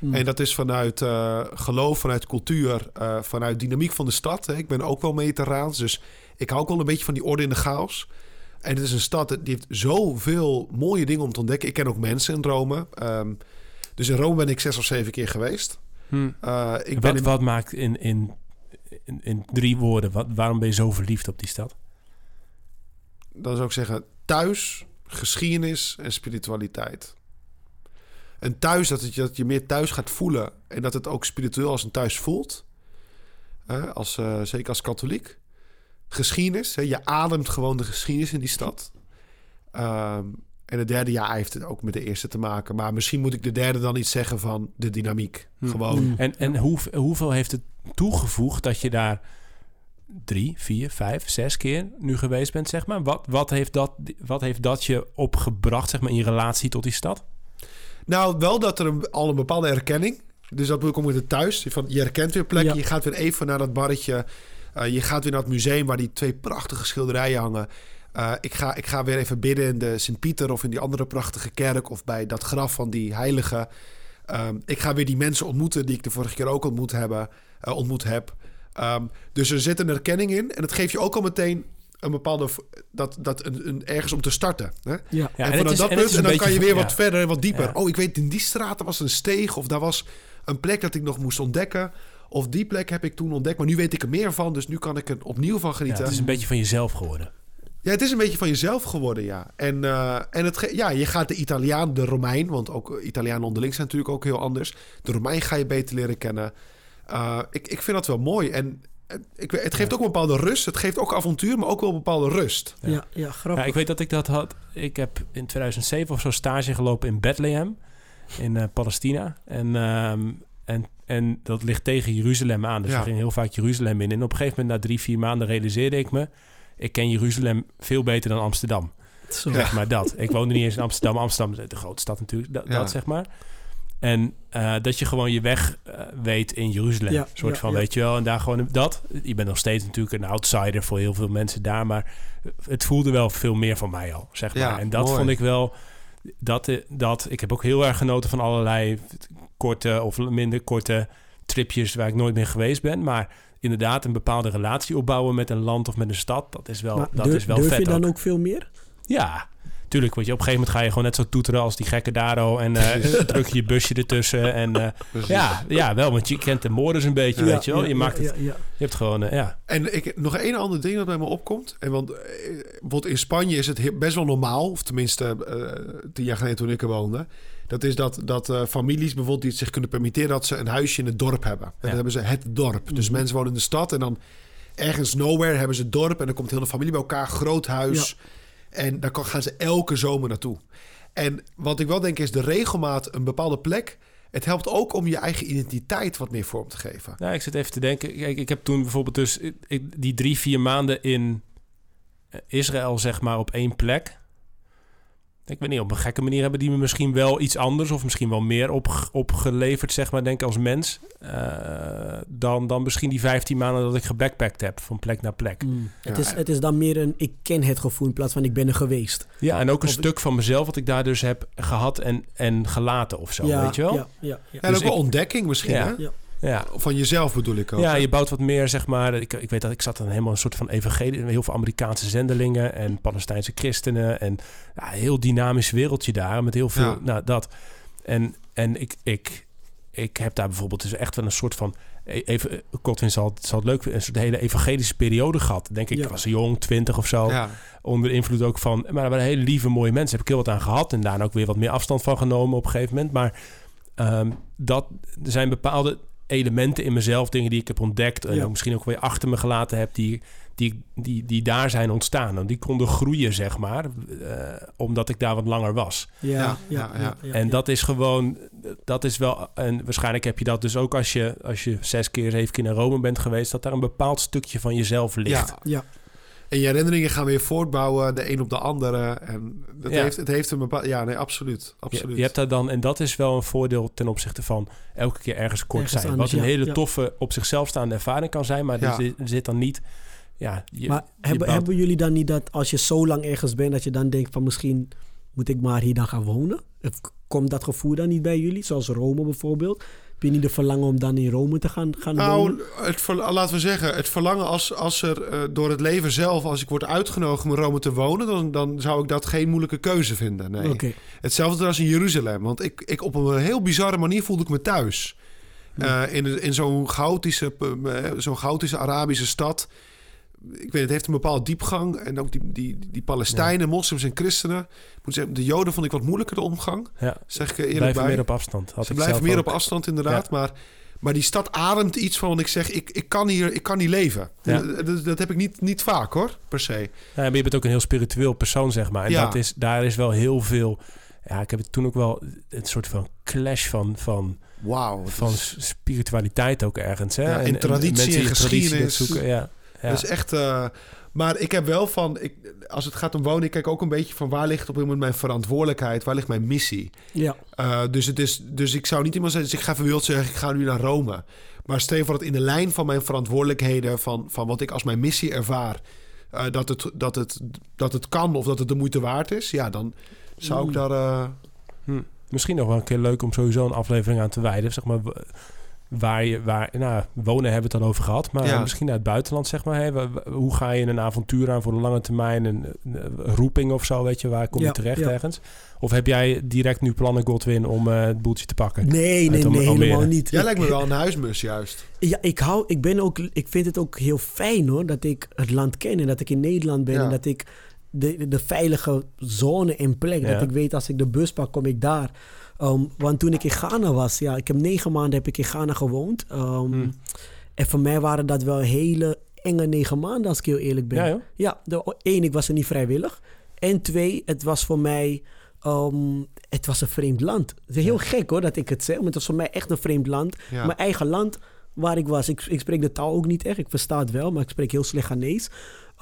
Mm. En dat is vanuit eh, geloof, vanuit cultuur, eh, vanuit dynamiek van de stad. Hè. Ik ben ook wel mediterraans, dus ik hou ook wel een beetje van die orde in de chaos. En het is een stad die heeft zoveel mooie dingen om te ontdekken. Ik ken ook mensen in Rome. Ehm, dus in Rome ben ik zes of zeven keer geweest. Hm. Eh, ik wat, ben in- wat maakt in, in, in, in drie woorden, wat, waarom ben je zo verliefd op die stad? Dan zou ik zeggen thuis, geschiedenis en spiritualiteit. En thuis, dat, het, je- dat je meer thuis gaat voelen en dat het ook spiritueel als een thuis voelt. Hè, als, eh, zeker als katholiek. Geschiedenis, hè, je ademt gewoon de geschiedenis in die stad. Ehm, en het derde jaar heeft het ook met de eerste te maken. Maar misschien moet ik de derde dan iets zeggen van de dynamiek. Hm. Gewoon. Mm. En, en hoe, hoeveel heeft het toegevoegd dat je daar drie, vier, vijf, zes keer nu geweest bent, zeg maar? Wat, wat, heeft, dat, wat heeft dat je opgebracht, zeg maar, in je relatie tot die stad? Nou, wel dat er een, al een bepaalde erkenning. Dus dat bedoel ik ook met het thuis. Van, je herkent weer plekken. Ja. Je gaat weer even naar dat barretje. Eh, je gaat weer naar het museum waar die twee prachtige schilderijen hangen. Eh, ik, ga, ik ga weer even bidden in de Sint-Pieter of in die andere prachtige kerk. Of bij dat graf van die heilige. Ehm, ik ga weer die mensen ontmoeten die ik de vorige keer ook ontmoet, hebben, eh, ontmoet heb. Ehm, dus er zit een erkenning in. En dat geeft je ook al meteen een bepaalde... Dat, dat een, een, ergens om te starten. Hè? ja. Ja, en, vanaf is- dat en punt, en dan kan je weer van- wat ja. verder en wat dieper. Ja. Oh, ik weet, in die straat was een steeg of daar was een plek dat ik nog moest ontdekken. Of die plek heb ik toen ontdekt, maar nu weet ik er meer van. Dus nu kan ik er opnieuw van Ja, genieten. het is Ja, een beetje van jezelf geworden. het is een beetje van jezelf geworden, ja. En, eh, en het, ja, je gaat de Italiaan, de Romein, want ook Italianen onderling zijn natuurlijk ook heel anders. De Romein ga je beter leren kennen. Eh, ik, ik vind dat wel mooi. En het, ik, het geeft ook een bepaalde rust. Het geeft ook avontuur, maar ook wel een bepaalde rust. Ja, ja, grappig. Ja, ik weet dat ik dat had. Ik heb in 2007 of zo stage gelopen in Bethlehem, in eh, Palestina. En, ehm, en, en dat ligt tegen Jeruzalem aan. Dus Ja. we gingen heel vaak Jeruzalem in. En op een gegeven moment, na drie, vier maanden, realiseerde ik me... ik ken Jeruzalem veel beter dan Amsterdam. Zo. Zeg maar dat. Ik woonde niet eens in Amsterdam. Amsterdam is de grote stad natuurlijk. Dat, Ja. dat zeg maar. En eh, dat je gewoon je weg eh, weet in Jeruzalem. Ja, Een soort ja, van, ja. weet je wel. En daar gewoon dat. Je bent nog steeds natuurlijk een outsider voor heel veel mensen daar. Maar het voelde wel veel meer van mij al, zeg maar. Ja, en dat mooi. vond ik wel... Dat, eh, dat, ik heb ook heel erg genoten van allerlei korte of minder korte tripjes waar ik nooit meer geweest ben. Maar inderdaad, een bepaalde relatie opbouwen met een land of met een stad, dat is wel, Maar dat durf, is wel durf vet. je dan ook. ook veel meer? Ja, tuurlijk. Want je op een gegeven moment ga je gewoon net zo toeteren als die gekke Daro. En eh, druk je je busje ertussen. En eh, ja, ja, wel. Want je kent de moorders een beetje, weet je wel. Je, maakt het, je hebt gewoon, eh, ja. En ik, nog één ander ding dat bij me opkomt. En want bijvoorbeeld in Spanje is het he- best wel normaal, of tenminste tien jaar geleden toen ik er woonde. Dat is dat, dat families bijvoorbeeld die het zich kunnen permitteren dat ze een huisje in het dorp hebben. En dan hebben ze het dorp. Dus Mhm. mensen wonen in de stad en dan ergens nowhere hebben ze het dorp. En dan komt heel de familie bij elkaar, groot huis. En daar gaan ze elke zomer naartoe. En wat ik wel denk is de regelmaat, een bepaalde plek. Het helpt ook om je eigen identiteit wat meer vorm te geven. Nou, ik zit even te denken. Ik heb toen bijvoorbeeld dus ik- die drie, vier maanden in Israël, zeg maar, op één plek. Ik weet niet, op een gekke manier hebben die me misschien wel iets anders of misschien wel meer op, opgeleverd, zeg maar, denk ik als mens. Uh, dan, dan misschien die 15 maanden dat ik gebackpackt heb van plek naar plek. Mm. Het, is, het is dan meer een ik ken het gevoel in plaats van ik ben er geweest. Ja, en ook een stuk van mezelf wat ik daar dus heb gehad en, en gelaten of zo, weet je wel? Ja, ja, ja. en dus ook wel ontdekking misschien, hè? Ja. Ja. Van jezelf bedoel ik ook. Ja, je bouwt wat meer, zeg maar. Ik, ik weet dat ik zat dan helemaal een soort van evangelie. Heel veel Amerikaanse zendelingen en Palestijnse christenen. En ja, heel dynamisch wereldje daar. Met heel veel, nou dat. En, en ik, ik, ik heb daar bijvoorbeeld dus echt wel een soort van... E-, even, Godwin zal, zal het leuk een soort hele evangelische periode gehad. Denk ik, ik was jong, twintig of zo. Ja. Onder invloed ook van... Maar er waren hele lieve, mooie mensen. Heb ik heel wat aan gehad. En daar ook weer wat meer afstand van genomen op een gegeven moment. Maar um, dat, er zijn bepaalde elementen in mezelf, dingen die ik heb ontdekt en ook misschien ook weer achter me gelaten heb, die, die, die, die daar zijn ontstaan. En die konden groeien, zeg maar, uh, omdat ik daar wat langer was. Ja, ja, ja. en dat is gewoon, dat is wel, en waarschijnlijk heb je dat dus ook als je, als je zes keer, zeven keer naar Rome bent geweest, dat daar een bepaald stukje van jezelf ligt. Ja, ja. En je herinneringen gaan weer voortbouwen, de een op de andere. En dat heeft, het heeft een bepaald... Ja, nee, absoluut. absoluut. Je, hebt daar dan... En dat is wel een voordeel ten opzichte van elke keer ergens kort zijn. wat een hele toffe, op zichzelf staande ervaring kan zijn. Maar er, zit, dan niet... Ja, maar hebben, hebben jullie dan niet dat als je zo lang ergens bent... dat je dan denkt van misschien moet ik maar hier dan gaan wonen? Komt dat gevoel dan niet bij jullie? Zoals Rome bijvoorbeeld. Heb je niet de verlangen om dan in Rome te gaan, gaan nou, Het laten we zeggen, het verlangen als, als er uh, door het leven zelf... als ik word uitgenodigd om in Rome te wonen... dan, dan zou ik dat geen moeilijke keuze vinden. Nee. Okay. Hetzelfde als in Jeruzalem. Want ik, ik, op een heel bizarre manier voelde ik me thuis. Uh, in in zo'n chaotische, uh, zo'n chaotische Arabische stad ik weet het heeft een bepaalde diepgang. En ook die, die, die Palestijnen, moslims en christenen. moet zeggen, de Joden vond ik wat moeilijker de omgang. Ja. Zeg ik eerlijk blijven meer op afstand. Had Ze blijven meer op afstand, inderdaad. Maar, maar die stad ademt iets van. Ik zeg, ik, ik kan hier ik kan niet leven. Ja. Dat, dat, heb ik niet, niet vaak hoor, per se. Ja, maar je bent ook een heel spiritueel persoon, zeg maar. En dat is, daar is wel heel veel. Ja, ik heb het toen ook wel een soort van clash van. van Wow, van spiritualiteit ook ergens. Hè? Ja, en, traditie en, en geschiedenis. Zoeken, ja. Ja. is echt. Uh, maar ik heb wel van, ik, als het gaat om wonen, ik kijk ook een beetje van waar ligt op moment mijn verantwoordelijkheid, waar ligt mijn missie. Ja. Uh, dus, het is, dus ik zou niet iemand zeggen, dus ik ga even wild zeggen, ik ga nu naar Rome. Maar stel voor dat in de lijn van mijn verantwoordelijkheden, van, van wat ik als mijn missie ervaar, uh, dat, het, dat, het, dat het kan of dat het de moeite waard is, ja, dan zou ik daar. Hm. Misschien nog wel een keer leuk om sowieso een aflevering aan te wijden. Zeg maar waar je, waar, nou, wonen hebben we het al over gehad, maar misschien naar het buitenland, zeg maar. Hè? Hoe ga je een avontuur aan voor de lange termijn, een, roeping of zo, weet je, waar kom je terecht ergens? Of heb jij direct nu plannen, Godwin, om uh, het boeltje te pakken? Nee, nee, nee, helemaal niet. Jij lijkt me wel een huismus, juist. Ja, ik hou, ik ben ook, ik vind het ook heel fijn hoor, dat ik het land ken en dat ik in Nederland ben en dat ik de, de veilige zone in plek, dat ik weet als ik de bus pak, kom ik daar. Um, want toen ik in Ghana was, ja, ik heb negen maanden heb ik in Ghana gewoond. Um, En voor mij waren dat wel hele enge negen maanden, als ik heel eerlijk ben. Ja, ja de, één, ik was er niet vrijwillig. En twee, het was voor mij, um, het was een vreemd land. Het is heel gek hoor dat ik het zeg, maar het was voor mij echt een vreemd land. Mijn eigen land waar ik was. Ik, ik spreek de taal ook niet echt. Ik versta het wel, maar ik spreek heel slecht Ghanese.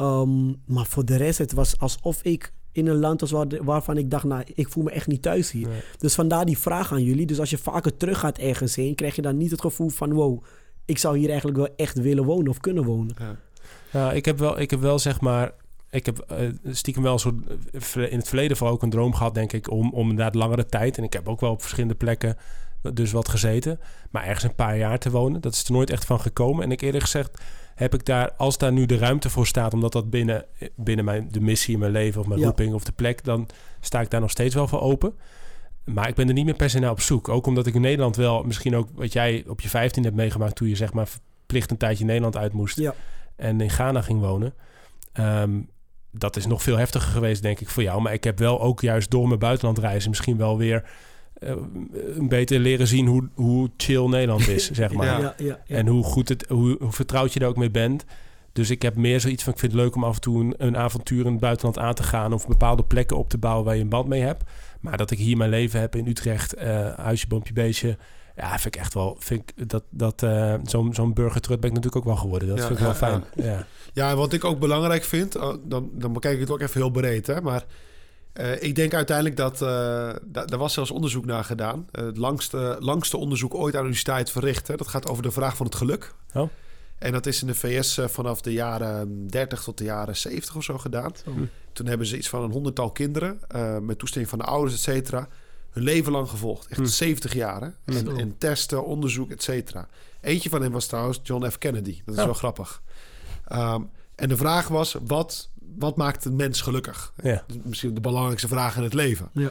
Um, maar voor de rest, het was alsof ik in een land als waar, waarvan ik dacht, nou, ik voel me echt niet thuis hier. Dus vandaar die vraag aan jullie. Dus als je vaker terug gaat ergens heen, krijg je dan niet het gevoel van, wow, ik zou hier eigenlijk wel echt willen wonen of kunnen wonen. Ja, ja ik, heb wel, ik heb wel zeg maar, ik heb uh, stiekem wel zo in het verleden vooral ook een droom gehad, denk ik, om, om inderdaad langere tijd. En ik heb ook wel op verschillende plekken dus wat gezeten. Maar ergens een paar jaar te wonen, dat is er nooit echt van gekomen. En ik eerlijk gezegd heb ik daar, als daar nu de ruimte voor staat, omdat dat binnen, binnen mijn, de missie in mijn leven of mijn roeping of de plek, dan sta ik daar nog steeds wel voor open. Maar ik ben er niet meer per se naar op zoek. Ook omdat ik in Nederland wel, misschien ook wat jij op je 15 hebt meegemaakt toen je zeg maar verplicht een tijdje Nederland uit moest ja. en in Ghana ging wonen. Ehm, dat is nog veel heftiger geweest, denk ik, voor jou. Maar ik heb wel ook juist door mijn buitenlandreizen misschien wel weer een beter leren zien hoe, hoe chill Nederland is, zeg maar. Ja, ja, en hoe goed het, hoe, hoe vertrouwd je er ook mee bent. Dus ik heb meer zoiets van, ik vind het leuk om af en toe een, een, avontuur in het buitenland aan te gaan... of bepaalde plekken op te bouwen waar je een band mee hebt. Maar dat ik hier mijn leven heb in Utrecht, uh, huisje, boompje, beestje... Ja, vind ik echt wel. Vind ik dat, dat uh, zo'n zo'n burgertrut ben ik natuurlijk ook wel geworden. Dat vind ik wel fijn. Ja. ja, en wat ik ook belangrijk vind, dan, dan bekijk ik het ook even heel breed, hè, maar Uh, ik denk uiteindelijk dat... Uh, daar was zelfs onderzoek naar gedaan. Uh, het langste, langste onderzoek ooit aan de universiteit verricht. Hè. Dat gaat over de vraag van het geluk. Oh. En dat is in de VS vanaf de jaren 30 tot de jaren 70 of zo gedaan. Oh. Toen hebben ze iets van een honderdtal kinderen... met toestemming van de ouders, et cetera... hun leven lang gevolgd. Echt hm. 70 jaar. En, en, testen, onderzoek, et cetera. Eentje van hen was trouwens John F. Kennedy. Dat is oh. wel grappig. Um, en de vraag was, wat, wat maakt een mens gelukkig? Ja. Misschien de belangrijkste vraag in het leven. Ja.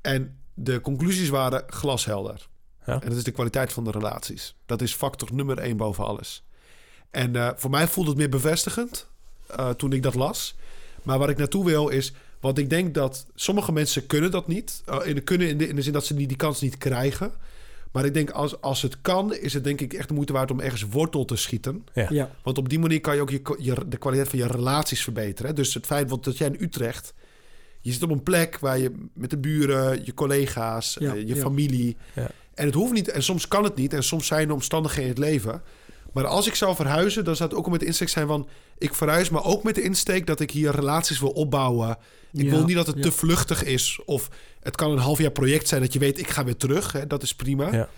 En de conclusies waren glashelder. Ja. En dat is de kwaliteit van de relaties. Dat is factor nummer één boven alles. En uh, voor mij voelde het meer bevestigend uh, toen ik dat las. Maar waar ik naartoe wil is... Want ik denk dat sommige mensen kunnen dat niet. Uh, in de, kunnen in de, in de zin dat ze die, die kans niet krijgen. Maar ik denk, als, als het kan, is het denk ik echt de moeite waard om ergens wortel te schieten. Ja. Ja. Want op die manier kan je ook je, je, de kwaliteit van je relaties verbeteren. Hè? Dus het feit want dat jij in Utrecht... Je zit op een plek waar je met de buren, je collega's, Ja, eh, je ja. familie... Ja. En het hoeft niet, en soms kan het niet. En soms zijn er omstandigheden in het leven. Maar als ik zou verhuizen, dan zou het ook met de insteek zijn van... ik verhuis, maar ook met de insteek dat ik hier relaties wil opbouwen. Ik Ja, wil niet dat het ja. te vluchtig is. Of het kan een half jaar project zijn dat je weet, ik ga weer terug. Hè? Dat is prima. Ja.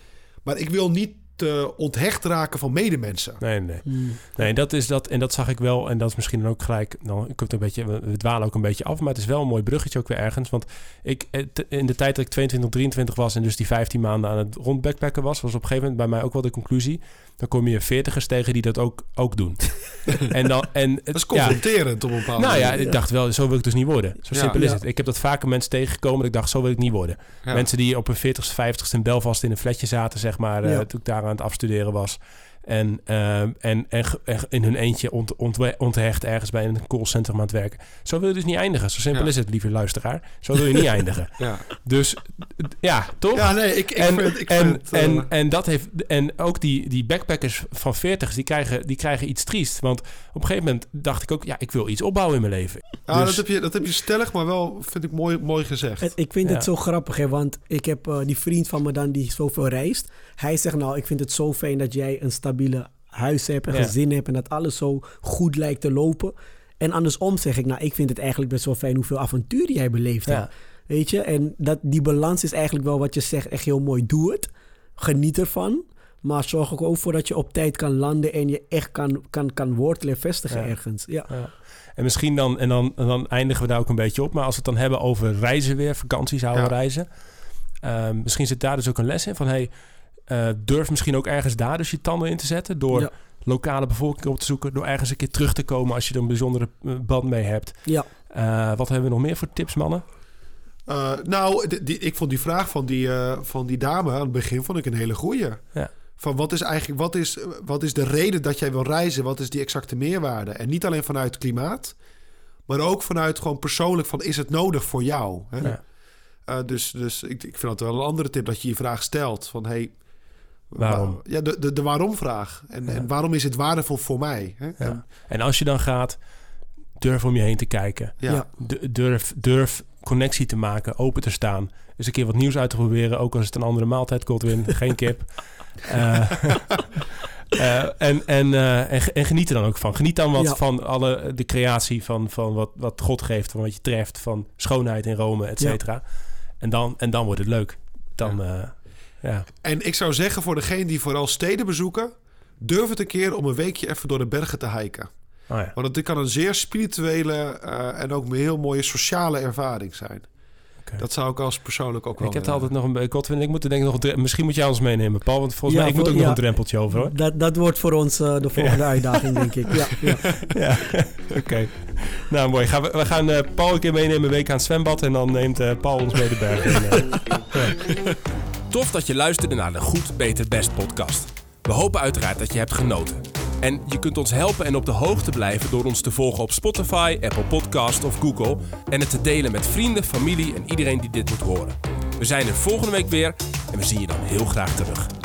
Maar ik wil niet te onthecht raken van medemensen. Nee, nee. Mm. Nee, dat is dat. En dat zag ik wel. En dat is misschien dan ook gelijk. Dan ik het een beetje. We dwalen ook een beetje af. Maar het is wel een mooi bruggetje ook weer ergens. Want ik eh, in de tijd dat ik 22, 23 was. En dus die 15 maanden aan het rondbackpacken was. Was op een gegeven moment bij mij ook wel de conclusie. Dan kom je veertigers tegen die dat ook, ook doen. en dan. En, Dat is ja, confronterend op een bepaalde nou ja, ik dacht wel, zo wil ik dus niet worden. Zo Ja. simpel is Ja. het. Ik heb dat vaker mensen tegengekomen dat ik dacht, zo wil ik niet worden. Mensen die op hun 40ste, 50ste in Belfast in een flatje zaten, zeg maar, eh, toen ik daar aan het afstuderen was. En, eh, en, en, en in hun eentje ont, onthecht ergens bij een callcentrum aan het werken. Zo wil je dus niet eindigen. Zo simpel Ja. is het, lieve luisteraar. Zo wil je niet eindigen. Ja. Dus ja, toch? ja, nee, ik, ik en, vind... Ik en, vind, eh, en, en dat heeft en ook die, die backpackers van 40 die krijgen, die krijgen iets triest. Want op een gegeven moment dacht ik ook, ja, ik wil iets opbouwen in mijn leven. ja, dus- dat, heb je, dat heb je stellig, maar wel, vind ik, mooi, mooi gezegd. Het- ik vind Ja. het zo grappig, hè, want ik heb eh, die vriend van me dan die zoveel reist. Hij zegt nou, ik vind het zo fijn dat jij een stabiele huis hebt, een Ja. gezin hebt en dat alles zo goed lijkt te lopen. En andersom zeg ik, nou, ik vind het eigenlijk best wel fijn hoeveel avontuur jij beleefd Ja. hebt. Weet je, en dat, die balans is eigenlijk wel wat je zegt, echt heel mooi. Doe het, geniet ervan. Maar zorg er ook voor dat je op tijd kan landen en je echt kan, kan, kan wortelen en vestigen Ja. ergens. Ja. Ja. En misschien dan, en dan, en dan eindigen we daar ook een beetje op. Maar als we het dan hebben over reizen weer, vakanties houden Ja. reizen. ehm, misschien zit daar dus ook een les in van hey, eh, durf misschien ook ergens daar dus je tanden in te zetten. Door Ja. lokale bevolking op te zoeken. Door ergens een keer terug te komen als je er een bijzondere eh, band mee hebt. Ja. Eh, wat hebben we nog meer voor tips, mannen? Eh, nou, die, ik vond die vraag van die, eh, van die dame aan het begin vond ik een hele goeie. Ja. Van wat is eigenlijk wat is, wat is de reden dat jij wil reizen? Wat is die exacte meerwaarde? En niet alleen vanuit klimaat, maar ook vanuit gewoon persoonlijk van is het nodig voor jou? Hè? Ja. Eh, dus dus ik, ik vind dat wel een andere tip dat je je vraag stelt van hey, Waarom? wa- ja, de, de, de waarom-vraag. En, Ja. en waarom is het waardevol voor mij? Hè? Ja. En- En als je dan gaat, durf om je heen te kijken. ja. Durf, durf connectie te maken, open te staan. Eens een keer wat nieuws uit te proberen. Ook als het een andere maaltijd, Godwin. geen kip. Eh, eh, en, en, eh, en, en geniet er dan ook van. Geniet dan wat Ja. van alle, de creatie van, van wat, wat God geeft. Van wat je treft. Van schoonheid in Rome, et Ja. cetera. En, dan, en dan wordt het leuk. Dan, ja. Ja. En ik zou zeggen voor degene die vooral steden bezoeken, durf het een keer om een weekje even door de bergen te hiken. Oh ja. Want het kan een zeer spirituele eh, en ook een heel mooie sociale ervaring zijn. Oké. Dat zou ik als persoonlijk ook wel Ik heb altijd nog een... Godwin, ik moet er denk ik nog Misschien moet jij ons meenemen, Paul. Want volgens Ja, mij, ik moet ook nog een drempeltje over, hoor. Dat, dat wordt voor ons eh, de volgende uitdaging, denk ik. Ja, ja. Ja, oké. Nou, mooi. Gaan we, we gaan eh, Paul een keer meenemen een week aan het zwembad... en dan neemt eh, Paul ons mee de berg in. Tof dat je luisterde naar de Goed, Beter, Best podcast. We hopen uiteraard dat je hebt genoten. En je kunt ons helpen en op de hoogte blijven door ons te volgen op Spotify, Apple Podcast of Google en het te delen met vrienden, familie en iedereen die dit moet horen. We zijn er volgende week weer en we zien je dan heel graag terug.